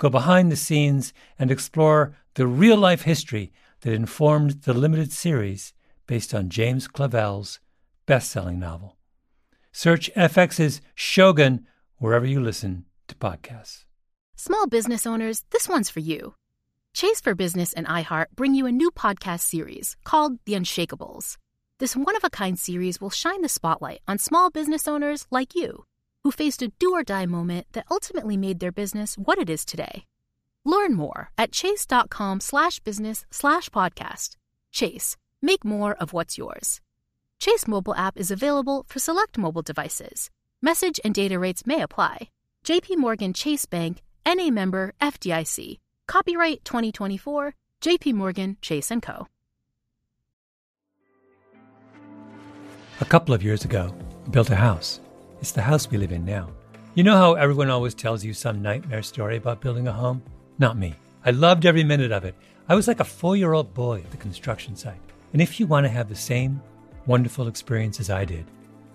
go behind the scenes, and explore the real life history that informed the limited series based on James Clavell's best selling novel. Search FX's Shogun wherever you listen to podcasts. Small business owners, this one's for you. Chase for Business and iHeart bring you a new podcast series called The Unshakables. This one of a kind series will shine the spotlight on small business owners like you who faced a do or die moment that ultimately made their business what it is today. Learn more at chase.com slash business slash podcast. Chase, make more of what's yours. Chase mobile app is available for select mobile devices. Message and data rates may apply. JP Morgan Chase Bank, NA member FDIC. Copyright 2024, JP Morgan Chase & Co. A couple of years ago, I built a house. It's the house we live in now. You know how everyone always tells you some nightmare story about building a home? Not me. I loved every minute of it. I was like a four year old boy at the construction site. And if you want to have the same wonderful experience as I did,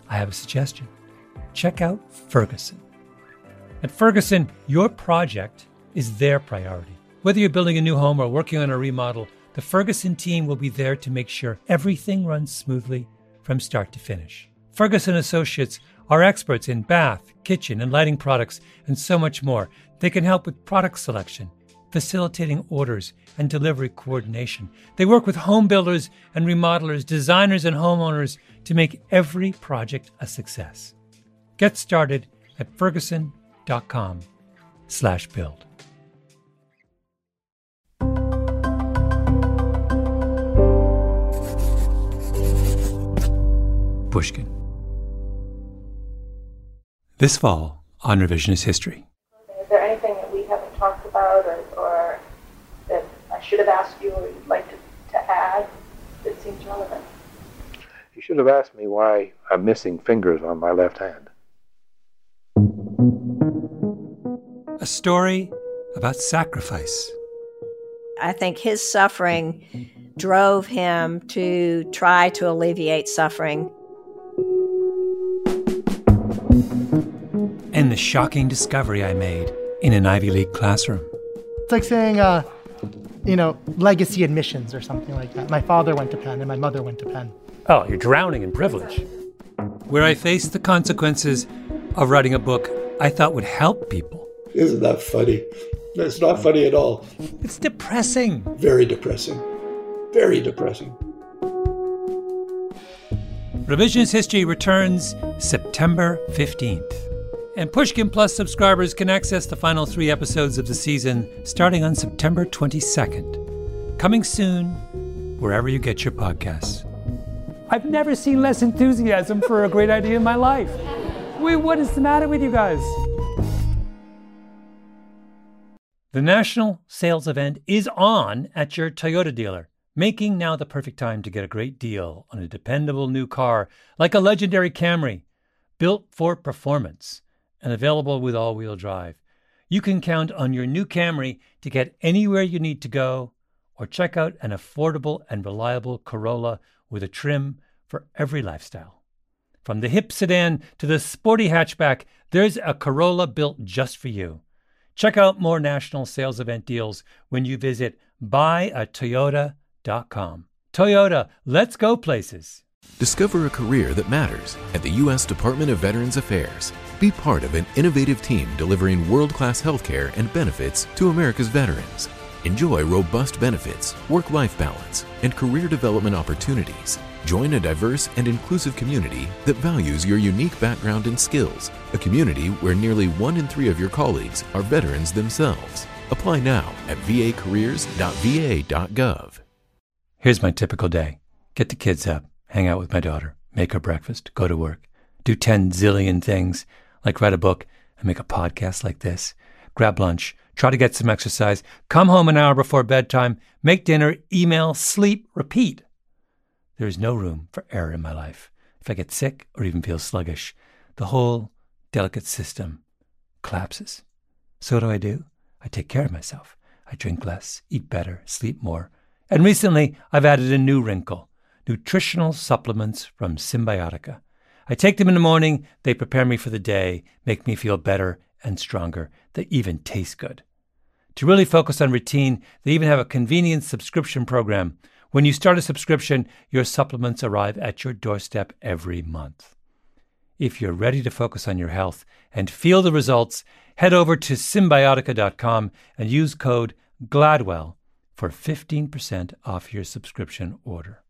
I have a suggestion. Check out Ferguson. At Ferguson, your project is their priority. Whether you're building a new home or working on a remodel, the Ferguson team will be there to make sure everything runs smoothly from start to finish. Ferguson Associates are experts in bath, kitchen, and lighting products, and so much more. They can help with product selection, facilitating orders, and delivery coordination. They work with home builders and remodelers, designers, and homeowners to make every project a success. Get started at ferguson.com slash build. Pushkin. This fall on Revisionist History. Is there anything that we haven't talked about or, or that I should have asked you or you'd like to, to add that seems relevant? You should have asked me why I'm missing fingers on my left hand. A story about sacrifice. I think his suffering drove him to try to alleviate suffering. And the shocking discovery I made in an Ivy League classroom. It's like saying, uh, you know, legacy admissions or something like that. My father went to Penn and my mother went to Penn. Oh, you're drowning in privilege. Where I faced the consequences of writing a book I thought would help people. Isn't that funny? It's not funny at all. It's depressing. Very depressing. Very depressing. Revisionist History returns September 15th. And Pushkin Plus subscribers can access the final three episodes of the season starting on September 22nd. Coming soon, wherever you get your podcasts. I've never seen less enthusiasm for a great idea in my life. Wait, what is the matter with you guys? The national sales event is on at your Toyota dealer, making now the perfect time to get a great deal on a dependable new car like a legendary Camry, built for performance and available with all wheel drive. You can count on your new Camry to get anywhere you need to go, or check out an affordable and reliable Corolla with a trim for every lifestyle. From the hip sedan to the sporty hatchback, there's a Corolla built just for you. Check out more national sales event deals when you visit buyatoyota.com. Toyota, let's go places. Discover a career that matters at the U.S. Department of Veterans Affairs. Be part of an innovative team delivering world class healthcare and benefits to America's veterans. Enjoy robust benefits, work life balance, and career development opportunities. Join a diverse and inclusive community that values your unique background and skills. A community where nearly one in three of your colleagues are veterans themselves. Apply now at vacareers.va.gov. Here's my typical day get the kids up, hang out with my daughter, make her breakfast, go to work, do 10 zillion things like write a book and make a podcast like this, grab lunch, try to get some exercise, come home an hour before bedtime, make dinner, email, sleep, repeat. There is no room for error in my life. If I get sick or even feel sluggish, the whole delicate system collapses. So what do I do? I take care of myself. I drink less, eat better, sleep more. And recently, I've added a new wrinkle nutritional supplements from Cymbiotika. I take them in the morning, they prepare me for the day, make me feel better and stronger. They even taste good. To really focus on routine, they even have a convenient subscription program. When you start a subscription, your supplements arrive at your doorstep every month. If you're ready to focus on your health and feel the results, head over to cymbiotika.com and use code GLADWELL for 15% off your subscription order.